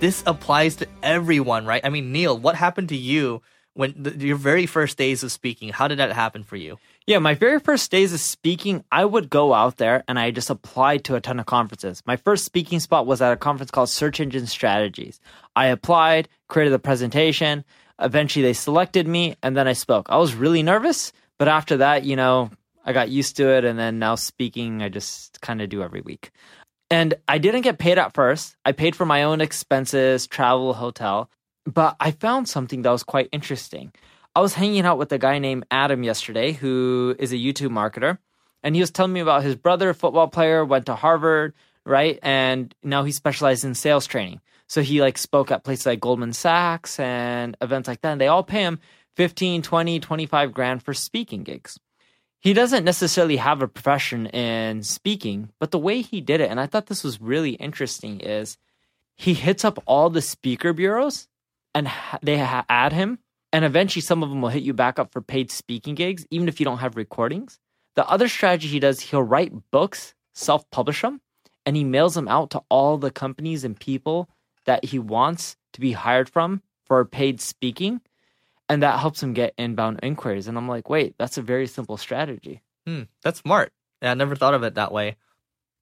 this applies to everyone, right? I mean, Neil, what happened to you when the, your very first days of speaking? How did that happen for you? Yeah, my very first days of speaking, I would go out there and I just applied to a ton of conferences. My first speaking spot was at a conference called Search Engine Strategies. I applied, created the presentation. Eventually, they selected me and then I spoke. I was really nervous, but after that, you know, I got used to it. And then now speaking, I just kind of do every week. And I didn't get paid at first. I paid for my own expenses, travel, hotel. But I found something that was quite interesting. I was hanging out with a guy named Adam yesterday, who is a YouTube marketer. And he was telling me about his brother, football player, went to Harvard, right? And now he specializes in sales training. So he like spoke at places like Goldman Sachs and events like that. And they all pay him 15, 20, 25 grand for speaking gigs he doesn't necessarily have a profession in speaking, but the way he did it, and I thought this was really interesting, is he hits up all the speaker bureaus and they add him. And eventually, some of them will hit you back up for paid speaking gigs, even if you don't have recordings. The other strategy he does, he'll write books, self publish them, and he mails them out to all the companies and people that he wants to be hired from for paid speaking and that helps him get inbound inquiries. And I'm like, wait, that's a very simple strategy. Hmm, that's smart. Yeah, I never thought of it that way.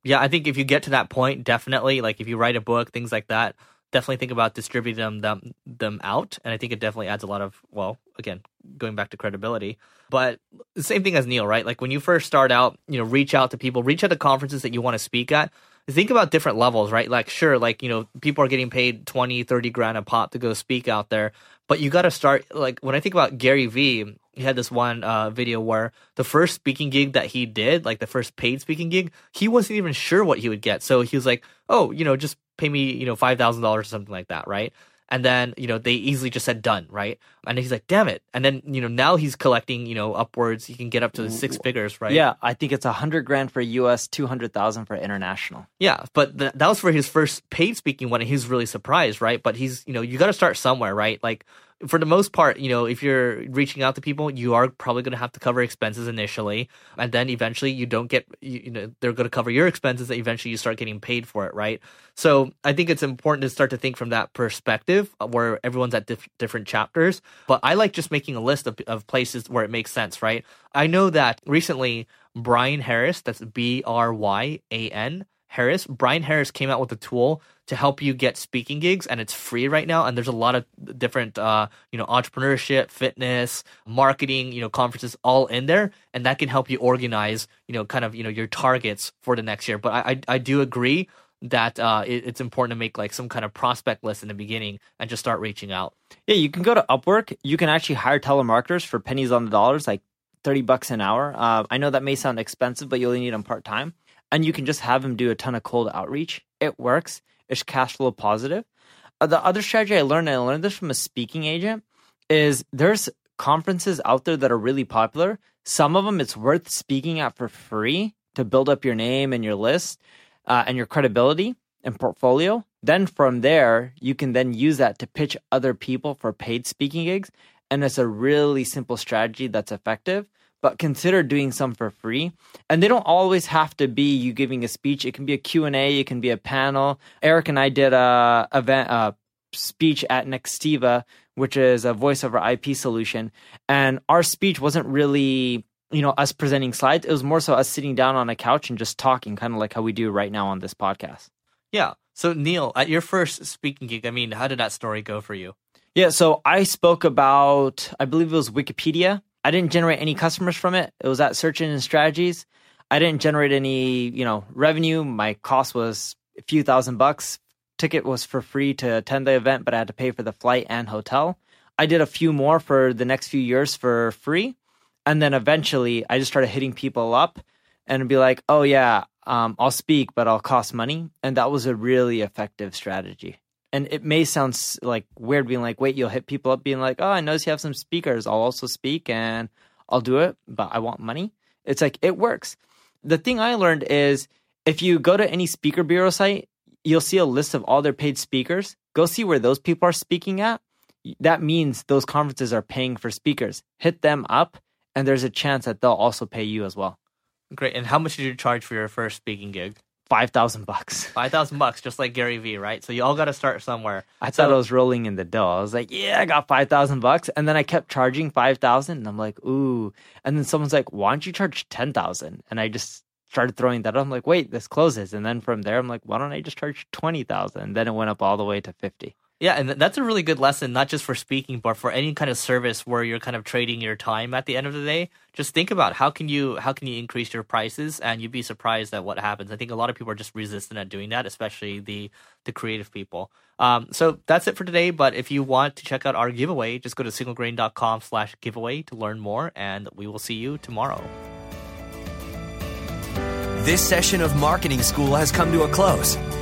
Yeah, I think if you get to that point, definitely, like if you write a book, things like that, definitely think about distributing them them, them out. And I think it definitely adds a lot of, well, again, going back to credibility. But the same thing as Neil, right? Like when you first start out, you know, reach out to people, reach out to conferences that you want to speak at think about different levels, right? Like, sure, like, you know, people are getting paid 20, 30 grand a pop to go speak out there. But you got to start, like, when I think about Gary Vee, he had this one uh, video where the first speaking gig that he did, like the first paid speaking gig, he wasn't even sure what he would get. So he was like, oh, you know, just pay me, you know, $5,000 or something like that, right? And then you know they easily just said done right? And he's like damn it. And then you know now he's collecting you know upwards. He can get up to six figures right? yeah i think it's a hundred grand for us 200000 for international. Yeah but th- that was for his first paid speaking one and he's really surprised right? But he's you know you got to start somewhere right? Like for the most part, you know, if you're reaching out to people, you are probably going to have to cover expenses initially, and then eventually you don't get, you, you know, they're going to cover your expenses. And eventually, you start getting paid for it, right? So I think it's important to start to think from that perspective, uh, where everyone's at diff- different chapters. But I like just making a list of, of places where it makes sense, right? I know that recently Bryan Harris, that's B R Y A N Harris, Bryan Harris came out with a tool to help you get speaking gigs and it's free right now and there's a lot of different uh, you know entrepreneurship fitness marketing you know conferences all in there and that can help you organize you know kind of you know your targets for the next year. But i i, I do agree that uh, it, it's important to make like some kind of prospect list in the beginning and just start reaching out. Yeah you can go to upwork. You can actually hire telemarketers for pennies on the dollars like 30 bucks an hour. Uh, i know that may sound expensive but you only need them part-time and you can just have them do a ton of cold outreach it works it's cash flow positive. Uh, the other strategy I learned, and I learned this from a speaking agent, is there's conferences out there that are really popular. Some of them it's worth speaking at for free to build up your name and your list uh, and your credibility and portfolio. Then from there, you can then use that to pitch other people for paid speaking gigs. And it's a really simple strategy that's effective but consider doing some for free. And they don't always have to be you giving a speech. It can be a Q&A, it can be a panel. Eric and I did a event a speech at Nextiva, which is a voice over IP solution. And our speech wasn't really, you know, us presenting slides. It was more so us sitting down on a couch and just talking, kind of like how we do right now on this podcast. Yeah. So Neil, at your first speaking gig, I mean, how did that story go for you? Yeah, so I spoke about, I believe it was Wikipedia. I didn't generate any customers from it. It was at Search Engine Strategies. I didn't generate any, you know, revenue. My cost was a few thousand bucks. Ticket was for free to attend the event, but I had to pay for the flight and hotel. I did a few more for the next few years for free. And then eventually I just started hitting people up and be like, oh, yeah, um, I'll speak, but I'll cost money. And that was a really effective strategy. And it may sound like weird being like, wait, you'll hit people up being like, oh, I notice you have some speakers. I'll also speak and I'll do it, but I want money. It's like, it works. The thing I learned is if you go to any speaker bureau site, you'll see a list of all their paid speakers. Go see where those people are speaking at. That means those conferences are paying for speakers. Hit them up, and there's a chance that they'll also pay you as well. Great. And how much did you charge for your first speaking gig? Five thousand bucks. Five thousand bucks, just like Gary Vee, right? So you all got to start somewhere. I so, thought I was rolling in the dough. I was like, "Yeah, I got five thousand bucks," and then I kept charging five thousand, and I'm like, "Ooh!" And then someone's like, "Why don't you charge ten thousand? And I just started throwing that up. I'm like, wait, this closes. And then from there, I'm like, why don't I just charge 20,000? And then it went up all the way to 50. Yeah, and that's a really good lesson, not just for speaking, but for any kind of service where you're kind of trading your time at the end of the day. Just think about how can you how can you increase your prices, and you'd be surprised at what happens. I think a lot of people are just resistant at doing that, especially the the creative people. Um, so that's it for today. But if you want to check out our giveaway, just go to singlegrain.com slash giveaway to learn more, and we will see you tomorrow. This session of Marketing School has come to a close.